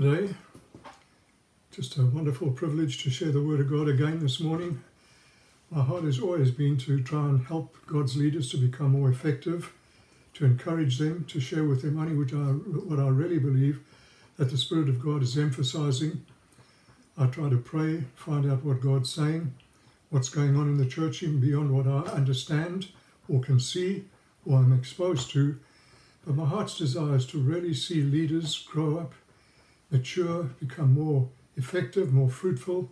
Good day. Just a wonderful privilege to share the Word of God again this morning. My heart has always been to try and help God's leaders to become more effective, to encourage them, to share with them only which I, what I really believe that the Spirit of God is emphasizing. I try to pray, find out what God's saying, what's going on in the church, even beyond what I understand or can see or I'm exposed to. But my heart's desire is to really see leaders grow up, mature, become more effective, more fruitful,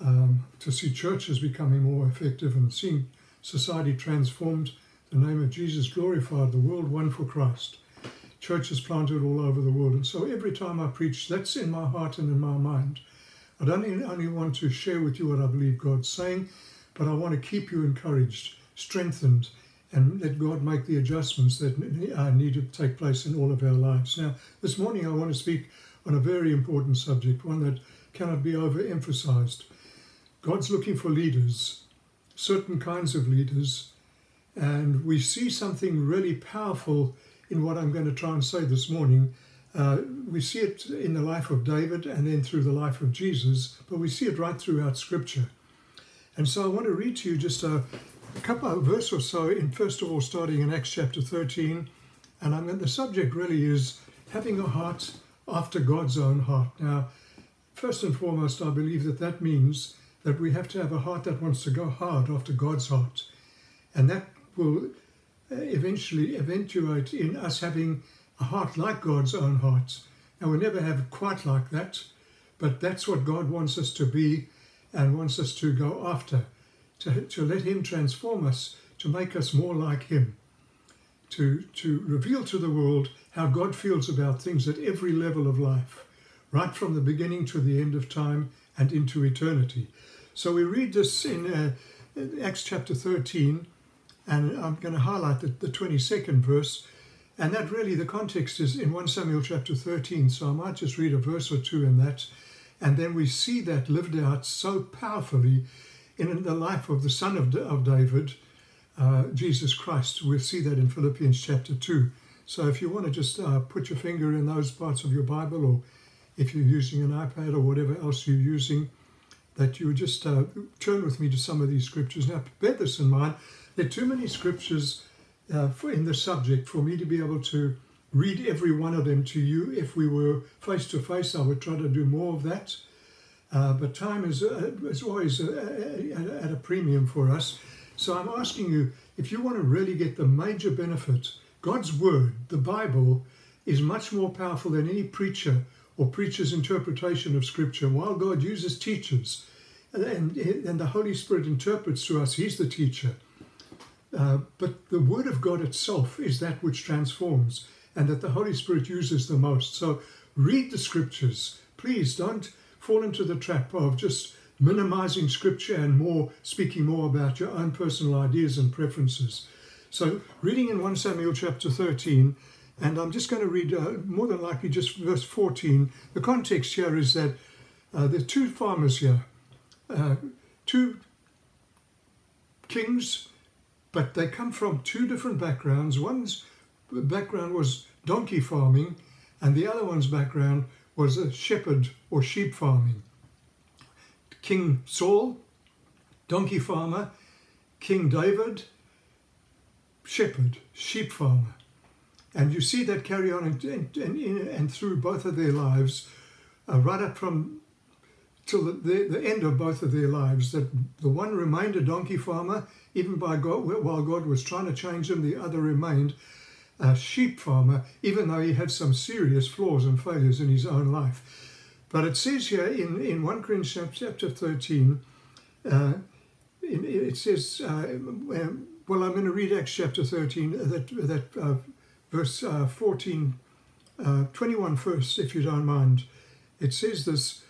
um, to see churches becoming more effective and seeing society transformed, the name of Jesus glorified, the world won for Christ. Churches planted all over the world. And so every time I preach, that's in my heart and in my mind. I don't only want to share with you what I believe God's saying, but I want to keep you encouraged, strengthened, and let God make the adjustments that need to take place in all of our lives. Now, this morning I want to speak on a very important subject, one that cannot be overemphasized. God's looking for leaders, certain kinds of leaders, and we see something really powerful in what I'm going to try and say this morning. Uh, we see it in the life of David and then through the life of Jesus, but we see it right throughout Scripture. And so I want to read to you just a, couple of verses or so, in first of all, starting in Acts chapter 13. And I'm, the subject really is having a heart after God's own heart. Now, first and foremost, I believe that that means that we have to have a heart that wants to go hard after God's heart. And that will uh, eventually eventuate in us having a heart like God's own heart. Now, we'll never have quite like that, but that's what God wants us to be and wants us to go after, to, to let Him transform us, to make us more like Him, to, to reveal to the world how God feels about things at every level of life, right from the beginning to the end of time and into eternity. So we read this in uh, Acts chapter 13, and I'm going to highlight the, the 22nd verse. And that really, the context is in 1 Samuel chapter 13, so I might just read a verse or two in that. And then we see that lived out so powerfully in the life of the son of, of David, uh, Jesus Christ. We'll see that in Philippians chapter 2. So if you want to just uh, put your finger in those parts of your Bible, or if you're using an iPad or whatever else you're using, that you just uh, turn with me to some of these scriptures. Now, bear this in mind. There are too many scriptures uh, for, in this subject for me to be able to read every one of them to you. If we were face to face, I would try to do more of that. Uh, but time is, uh, is always uh, at a premium for us. So I'm asking you, if you want to really get the major benefit God's Word, the Bible, is much more powerful than any preacher or preacher's interpretation of Scripture. While God uses teachers and, and the Holy Spirit interprets to us, He's the teacher. Uh, but the Word of God itself is that which transforms and that the Holy Spirit uses the most. So read the Scriptures. Please don't fall into the trap of just minimizing Scripture and more speaking more about your own personal ideas and preferences. So, reading in 1 Samuel chapter 13, and I'm just going to read uh, more than likely just verse 14. The context here is that uh, there are two farmers here, uh, two kings, but they come from two different backgrounds. One's background was donkey farming, and the other one's background was a shepherd or sheep farming. King Saul, donkey farmer, King David, shepherd, sheep farmer. And you see that carry on and, and, and, and through both of their lives, uh, right up from till the, the, the, end of both of their lives, that the one remained a donkey farmer, even by God, while God was trying to change him, the other remained a sheep farmer, even though he had some serious flaws and failures in his own life. But it says here in, in 1 Corinthians chapter 13, uh, it says, uh, well, I'm going to read Acts chapter 13, uh, that, that uh, verse uh, 14, uh, 21 first, if you don't mind. It says this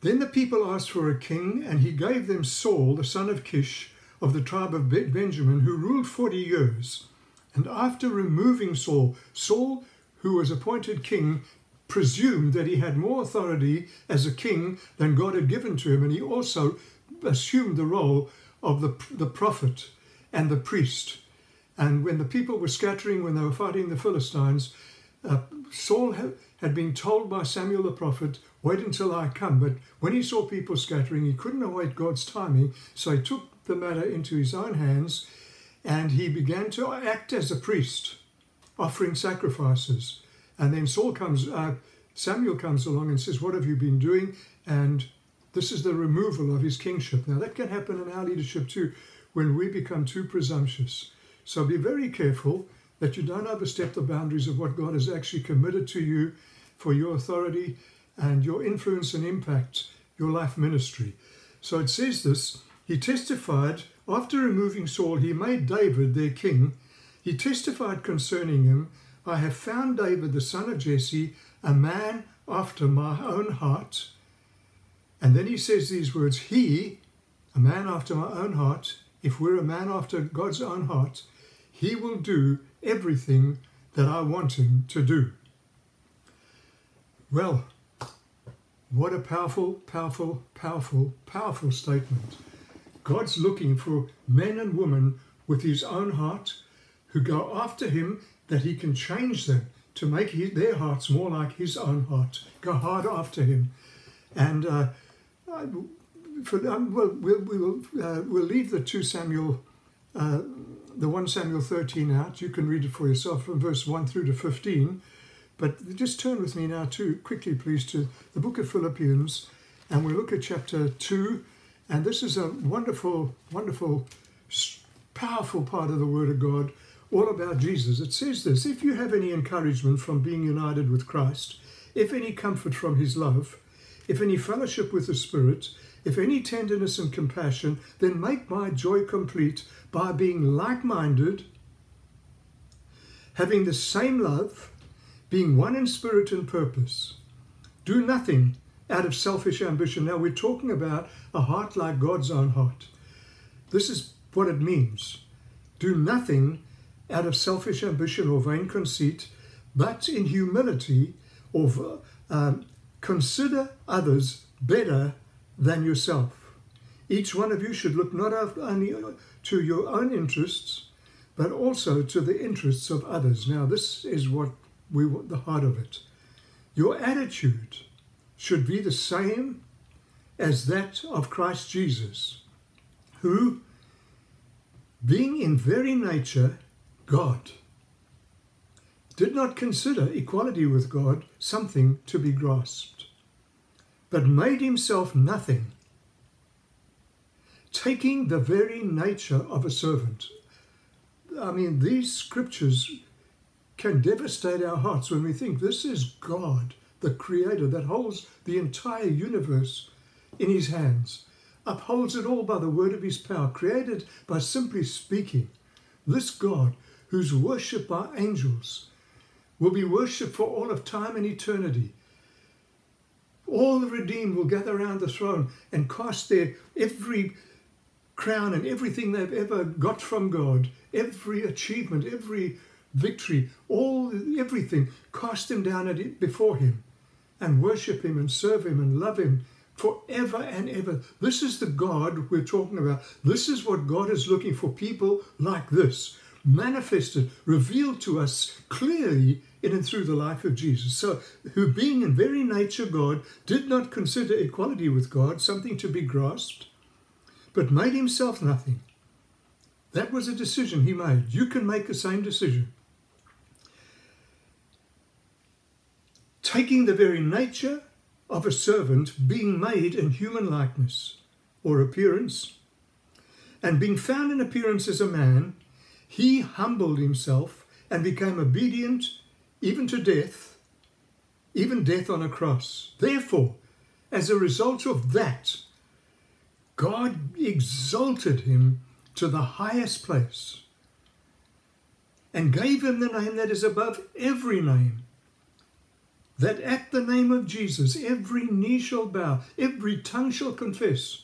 Then the people asked for a king, and he gave them Saul, the son of Kish, of the tribe of Benjamin, who ruled 40 years. And after removing Saul, Saul, who was appointed king, presumed that he had more authority as a king than God had given to him, and he also assumed the role of the, the prophet and the priest. And when the people were scattering, when they were fighting the Philistines, uh, Saul had been told by Samuel the prophet, Wait until I come. But when he saw people scattering, he couldn't await God's timing. So he took the matter into his own hands and he began to act as a priest, offering sacrifices. And then Saul comes, uh, Samuel comes along and says, What have you been doing? And this is the removal of his kingship. Now, that can happen in our leadership too when we become too presumptuous. So be very careful that you don't overstep the boundaries of what God has actually committed to you for your authority and your influence and impact, your life ministry. So it says this He testified, after removing Saul, he made David their king. He testified concerning him, I have found David the son of Jesse, a man after my own heart. And then he says these words He, a man after my own heart, if we're a man after God's own heart, he will do everything that I want him to do. Well, what a powerful, powerful, powerful, powerful statement. God's looking for men and women with his own heart who go after him that he can change them to make his, their hearts more like his own heart. Go hard after him. And uh, for, um, well, we'll, we'll, uh, we'll leave the 2 Samuel, uh, the 1 Samuel 13 out. You can read it for yourself from verse 1 through to 15. But just turn with me now to quickly, please, to the book of Philippians, and we'll look at chapter 2. And this is a wonderful, wonderful, powerful part of the Word of God, all about Jesus. It says this If you have any encouragement from being united with Christ, if any comfort from His love, if any fellowship with the Spirit, if any tenderness and compassion, then make my joy complete by being like minded, having the same love, being one in spirit and purpose. Do nothing out of selfish ambition. Now, we're talking about a heart like God's own heart. This is what it means. Do nothing out of selfish ambition or vain conceit, but in humility or um, consider others better than yourself. Each one of you should look not only to your own interests, but also to the interests of others. Now, this is what we want the heart of it. Your attitude should be the same as that of Christ Jesus, who, being in very nature God, did not consider equality with God something to be grasped, but made himself nothing, taking the very nature of a servant. I mean, these scriptures can devastate our hearts when we think this is God, the Creator, that holds the entire universe in His hands, upholds it all by the word of His power, created by simply speaking. This God, who's worshipped by angels, will be worshipped for all of time and eternity. All the redeemed will gather around the throne and cast their every crown and everything they've ever got from God, every achievement, every victory, all everything, cast them down at it before Him and worship Him and serve Him and love Him forever and ever. This is the God we're talking about. This is what God is looking for people like this manifested, revealed to us clearly in and through the life of Jesus. So, who being in very nature God, did not consider equality with God something to be grasped, but made himself nothing. That was a decision he made. You can make the same decision. Taking the very nature of a servant, being made in human likeness or appearance, and being found in appearance as a man, he humbled himself and became obedient even to death, even death on a cross. Therefore, as a result of that, God exalted him to the highest place and gave him the name that is above every name. That at the name of Jesus every knee shall bow, every tongue shall confess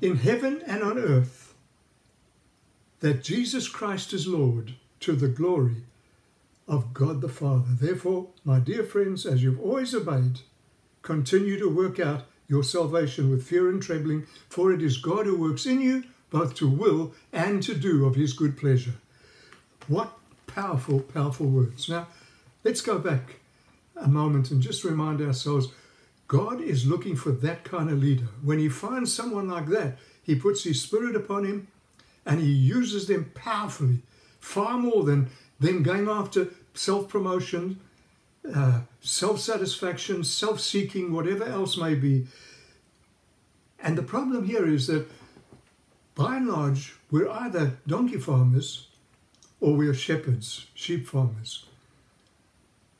in heaven and on earth that Jesus Christ is Lord to the glory of God the Father. Therefore, my dear friends, as you've always obeyed, continue to work out your salvation with fear and trembling, for it is God who works in you both to will and to do of his good pleasure. What Powerful, powerful words. Now, let's go back a moment and just remind ourselves God is looking for that kind of leader. When He finds someone like that, He puts His Spirit upon him and He uses them powerfully, far more than them going after self promotion, uh, self satisfaction, self seeking, whatever else may be. And the problem here is that by and large, we're either donkey farmers or we are shepherds, sheep farmers.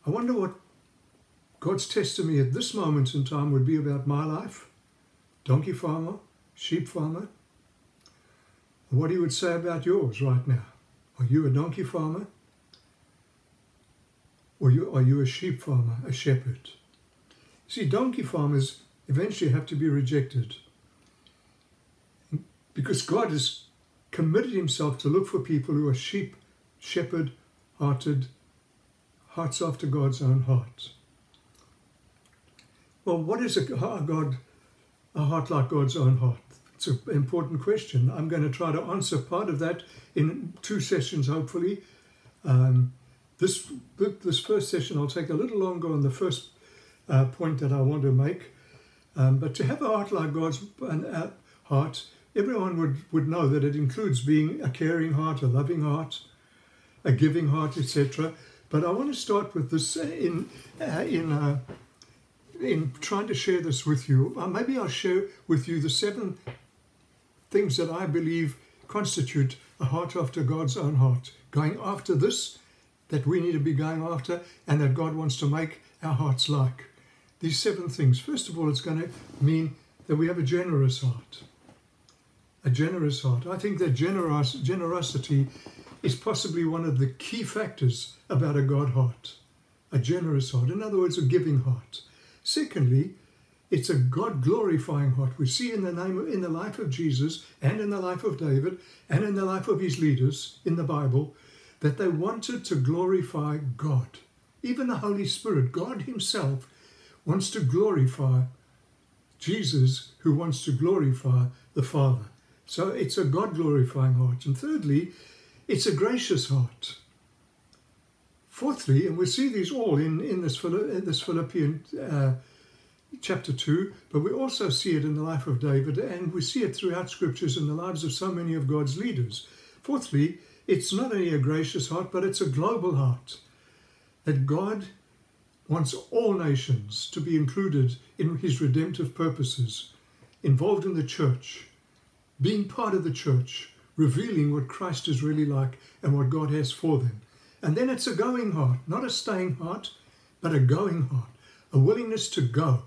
I wonder what God's testimony at this moment in time would be about my life donkey farmer, sheep farmer. What he would say about yours right now. Are you a donkey farmer? Or you, are you a sheep farmer, a shepherd? See, donkey farmers eventually have to be rejected because God has committed himself to look for people who are sheep, shepherd hearted, hearts after God's own heart. Well, what is a God, a heart like God's own heart? It's an important question. I'm going to try to answer part of that in two sessions, hopefully. Um, this this first session, I'll take a little longer on the first uh, point that I want to make. Um, but to have a heart like God's uh, heart, everyone would, would know that it includes being a caring heart, a loving heart, a giving heart, etc. But I want to start with this in uh, in uh, in trying to share this with you. Uh, maybe I'll share with you the seven things that I believe constitute a heart after God's own heart. Going after this that we need to be going after and that God wants to make our hearts like. These seven things. First of all, it's going to mean that we have a generous heart. A generous heart. I think that generos- generosity is possibly one of the key factors about a God heart. A generous heart. In other words, a giving heart. Secondly, it's a God glorifying heart. We see in the name of, in the life of Jesus and in the life of David and in the life of his leaders in the Bible that they wanted to glorify God. Even the Holy Spirit, God Himself, wants to glorify Jesus, who wants to glorify the Father. So it's a God glorifying heart. And thirdly, it's a gracious heart. Fourthly, and we see these all in, in, this, in this Philippian uh, chapter 2, but we also see it in the life of David, and we see it throughout scriptures in the lives of so many of God's leaders. Fourthly, it's not only a gracious heart, but it's a global heart. That God wants all nations to be included in his redemptive purposes, involved in the church, being part of the church, revealing what Christ is really like and what God has for them. And then it's a going heart, not a staying heart, but a going heart, a willingness to go,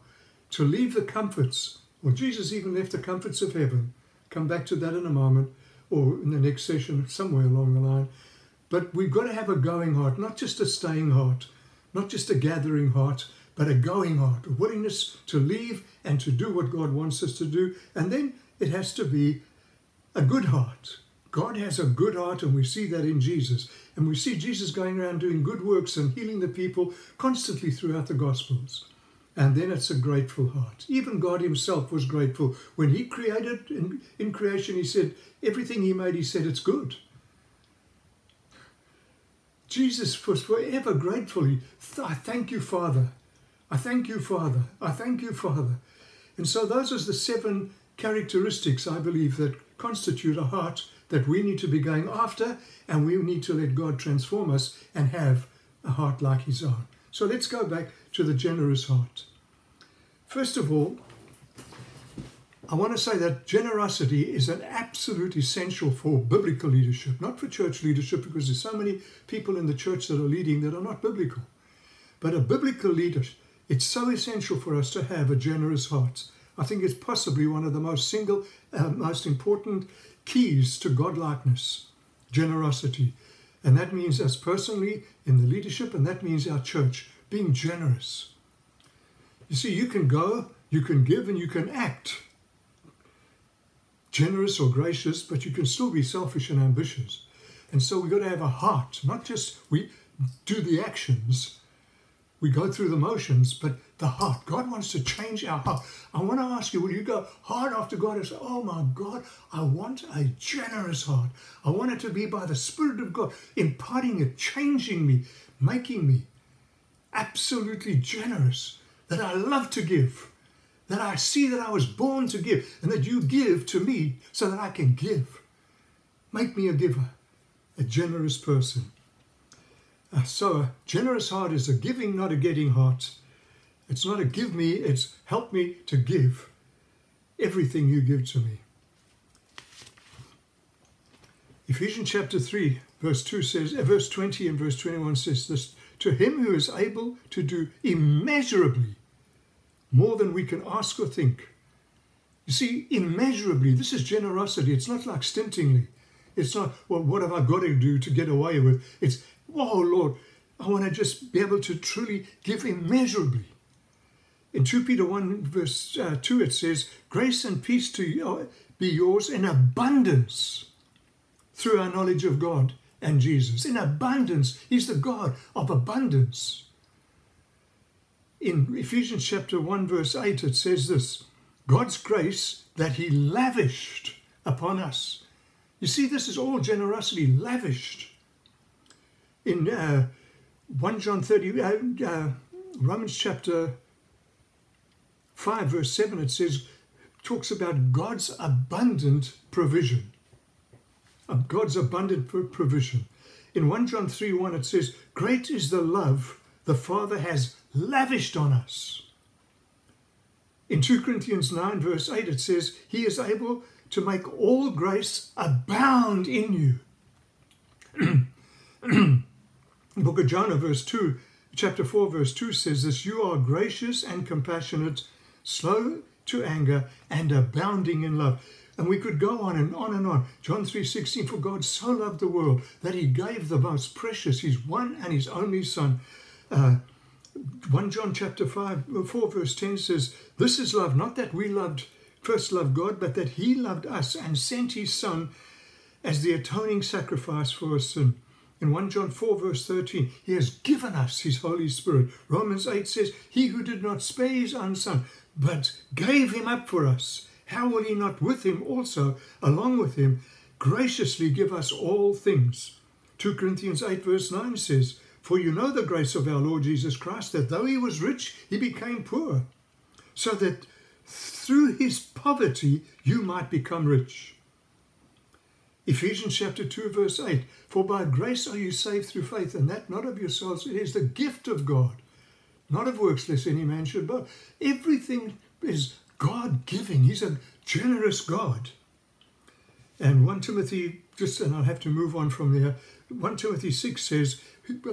to leave the comforts. Well, Jesus even left the comforts of heaven. Come back to that in a moment or in the next session, somewhere along the line. But we've got to have a going heart, not just a staying heart, not just a gathering heart, but a going heart, a willingness to leave and to do what God wants us to do. And then it has to be a good heart. God has a good heart, and we see that in Jesus. And we see Jesus going around doing good works and healing the people constantly throughout the Gospels. And then it's a grateful heart. Even God Himself was grateful. When He created, in, in creation, He said, everything He made, He said, it's good. Jesus was forever grateful. He, I thank you, Father. I thank you, Father. I thank you, Father. And so those are the seven characteristics, I believe, that constitute a heart that we need to be going after, and we need to let God transform us and have a heart like His own. So let's go back to the generous heart. First of all, I want to say that generosity is an absolute essential for biblical leadership, not for church leadership, because there's so many people in the church that are leading that are not biblical. But a biblical leader, it's so essential for us to have a generous heart. I think it's possibly one of the most single, uh, most important keys to godlikeness, generosity. And that means us personally in the leadership, and that means our church being generous. You see, you can go, you can give, and you can act generous or gracious, but you can still be selfish and ambitious. And so we've got to have a heart, not just we do the actions, we go through the motions, but the heart, God wants to change our heart. I want to ask you, will you go hard after God and say, Oh my God, I want a generous heart. I want it to be by the Spirit of God, imparting it, changing me, making me absolutely generous, that I love to give, that I see that I was born to give, and that you give to me so that I can give. Make me a giver, a generous person. Uh, so a generous heart is a giving, not a getting heart. It's not a give me, it's help me to give everything you give to me. Ephesians chapter 3, verse 2 says, uh, verse 20 and verse 21 says this To him who is able to do immeasurably more than we can ask or think. You see, immeasurably, this is generosity. It's not like stintingly. It's not, well, what have I got to do to get away with? It's Whoa, Lord, I want to just be able to truly give immeasurably. In 2 Peter 1, verse uh, 2, it says, Grace and peace to you, be yours in abundance through our knowledge of God and Jesus. In abundance, He's the God of abundance. In Ephesians chapter 1, verse 8, it says this God's grace that He lavished upon us. You see, this is all generosity lavished in uh, 1 John 30, uh, uh, Romans chapter 5, verse 7, it says, talks about God's abundant provision. Of God's abundant provision. In 1 John 3 1, it says, Great is the love the Father has lavished on us. In 2 Corinthians 9, verse 8, it says, He is able to make all grace abound in you. Book of Jonah, verse 2, chapter 4, verse 2 says this You are gracious and compassionate, slow to anger, and abounding in love. And we could go on and on and on. John 3:16, for God so loved the world that he gave the most precious, his one and his only son. Uh, 1 John chapter 5, 4, verse 10 says, This is love, not that we loved first loved God, but that he loved us and sent his son as the atoning sacrifice for our sin. In 1 John 4, verse 13, He has given us His Holy Spirit. Romans 8 says, He who did not spare His own Son, but gave Him up for us, how will He not with Him also, along with Him, graciously give us all things? 2 Corinthians 8, verse 9 says, For you know the grace of our Lord Jesus Christ, that though He was rich, He became poor, so that through His poverty you might become rich. Ephesians chapter 2, verse 8 For by grace are you saved through faith, and that not of yourselves, it is the gift of God, not of works, lest any man should boast. Everything is God giving. He's a generous God. And 1 Timothy, just and I'll have to move on from there. 1 Timothy 6 says,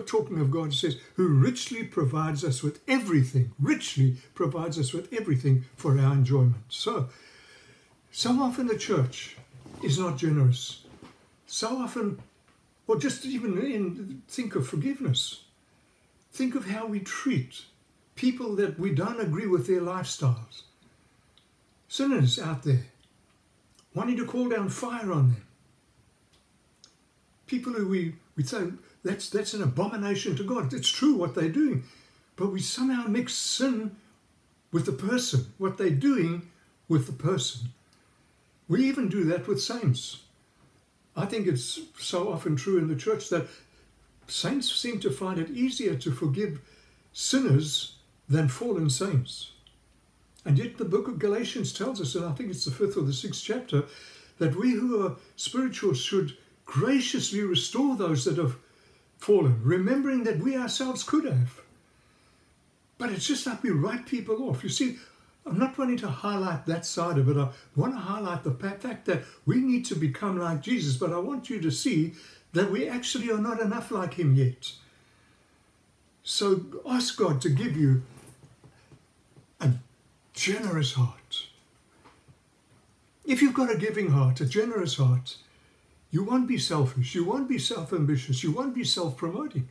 talking of God, says, who richly provides us with everything, richly provides us with everything for our enjoyment. So, so often the church is not generous. So often, or just even in think of forgiveness. Think of how we treat people that we don't agree with their lifestyles. Sinners out there, wanting to call down fire on them. People who we, we say that's that's an abomination to God. It's true what they're doing. But we somehow mix sin with the person, what they're doing with the person. We even do that with saints. I think it's so often true in the church that saints seem to find it easier to forgive sinners than fallen saints. And yet the book of Galatians tells us, and I think it's the fifth or the sixth chapter, that we who are spiritual should graciously restore those that have fallen, remembering that we ourselves could have. But it's just like we write people off. You see, I'm not wanting to highlight that side of it. I want to highlight the fact that we need to become like Jesus, but I want you to see that we actually are not enough like him yet. So ask God to give you generous heart. If you've got a giving heart, a generous heart, you won't be selfish, you won't be self ambitious, you won't be self promoting.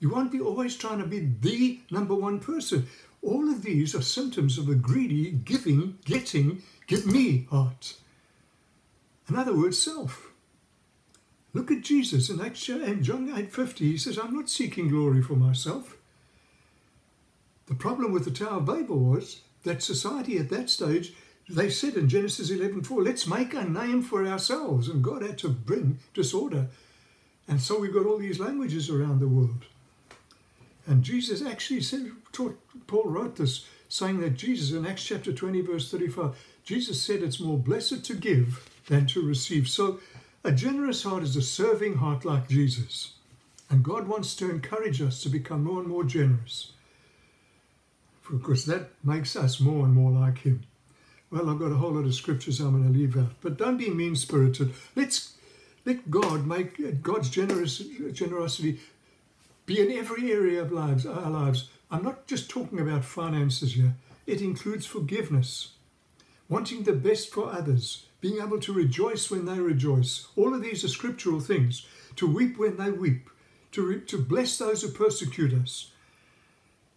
You won't be always trying to be the number one person. All of these are symptoms of a greedy, giving, getting, give me heart. In other words, self. Look at Jesus in, Acts, in John 8.50. He says, I'm not seeking glory for myself. The problem with the Tower of Babel was that society at that stage, they said in Genesis 11:4, let's make a name for ourselves. And God had to bring disorder. And so we've got all these languages around the world. And Jesus actually said, taught, Paul wrote this, saying that Jesus, in Acts chapter 20, verse 35, Jesus said it's more blessed to give than to receive. So a generous heart is a serving heart like Jesus. And God wants to encourage us to become more and more generous because that makes us more and more like Him. Well, I've got a whole lot of scriptures I'm going to leave out, but don't be mean spirited. Let's let God make God's generous generosity be in every area of lives, our lives. I'm not just talking about finances here. It includes forgiveness, wanting the best for others, being able to rejoice when they rejoice. All of these are scriptural things. To weep when they weep, to, re- to bless those who persecute us,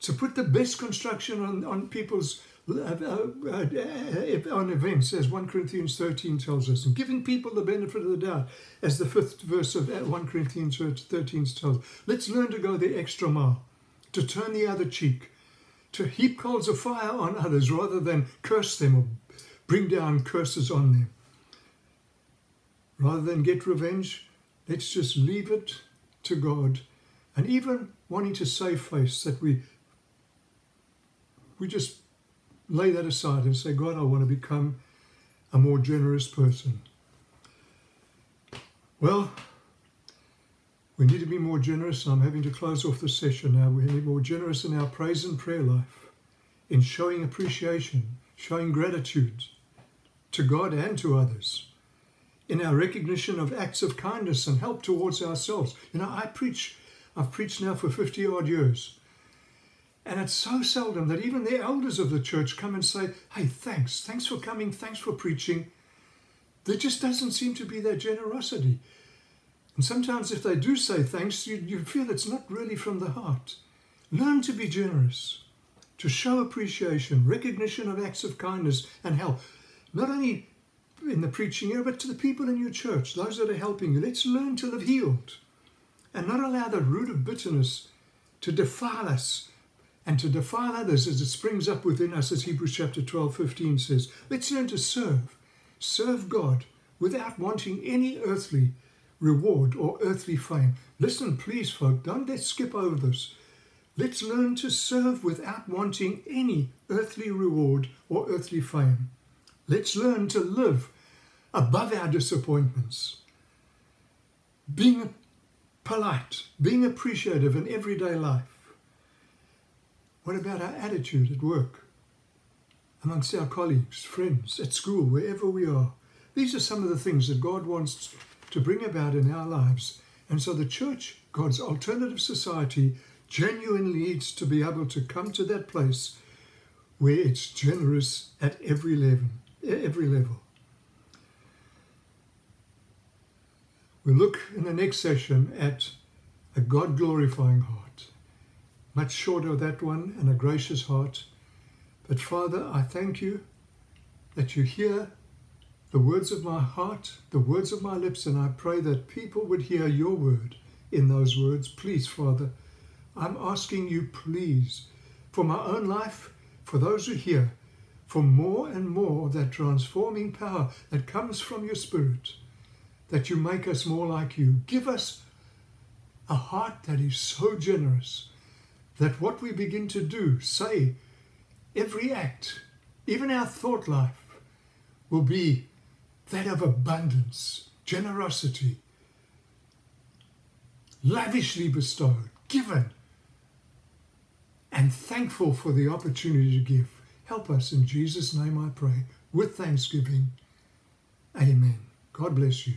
to put the best construction on, on people's uh, uh, uh, on events, as 1 Corinthians 13 tells us, and giving people the benefit of the doubt, as the fifth verse of 1 Corinthians 13 tells. Let's learn to go the extra mile, to turn the other cheek, to heap coals of fire on others rather than curse them or bring down curses on them. Rather than get revenge, let's just leave it to God. And even wanting to save face, that we we just lay that aside and say, God, I want to become a more generous person. Well, we need to be more generous. I'm having to close off the session now. We need to be more generous in our praise and prayer life, in showing appreciation, showing gratitude to God and to others, in our recognition of acts of kindness and help towards ourselves. You know, I preach, I've preached now for 50 odd years. And it's so seldom that even the elders of the church come and say, Hey, thanks, thanks for coming, thanks for preaching. There just doesn't seem to be that generosity. And sometimes, if they do say thanks, you, you feel it's not really from the heart. Learn to be generous, to show appreciation, recognition of acts of kindness and help, not only in the preaching area, but to the people in your church, those that are helping you. Let's learn to live healed and not allow that root of bitterness to defile us and to defile others as it springs up within us, as Hebrews chapter 12, 15 says. Let's learn to serve, serve God without wanting any earthly reward or earthly fame. Listen, please, folk, don't let's skip over this. Let's learn to serve without wanting any earthly reward or earthly fame. Let's learn to live above our disappointments, being polite, being appreciative in everyday life what about our attitude at work, amongst our colleagues, friends, at school, wherever we are? These are some of the things that God wants to bring about in our lives. And so the church, God's alternative society, genuinely needs to be able to come to that place where it's generous at every level. Every level. We'll look in the next session at a God glorifying heart much shorter that one, and a gracious heart. But Father, I thank you that you hear the words of my heart, the words of my lips, and I pray that people would hear your word in those words. Please, Father, I'm asking you, please, for my own life, for those who hear, for more and more that transforming power that comes from your Spirit, that you make us more like you. Give us a heart that is so generous that what we begin to do, say, every act, even our thought life, will be that of abundance, generosity, lavishly bestowed, given, and thankful for the opportunity to give. Help us in Jesus' name, I pray, with thanksgiving. Amen. God bless you.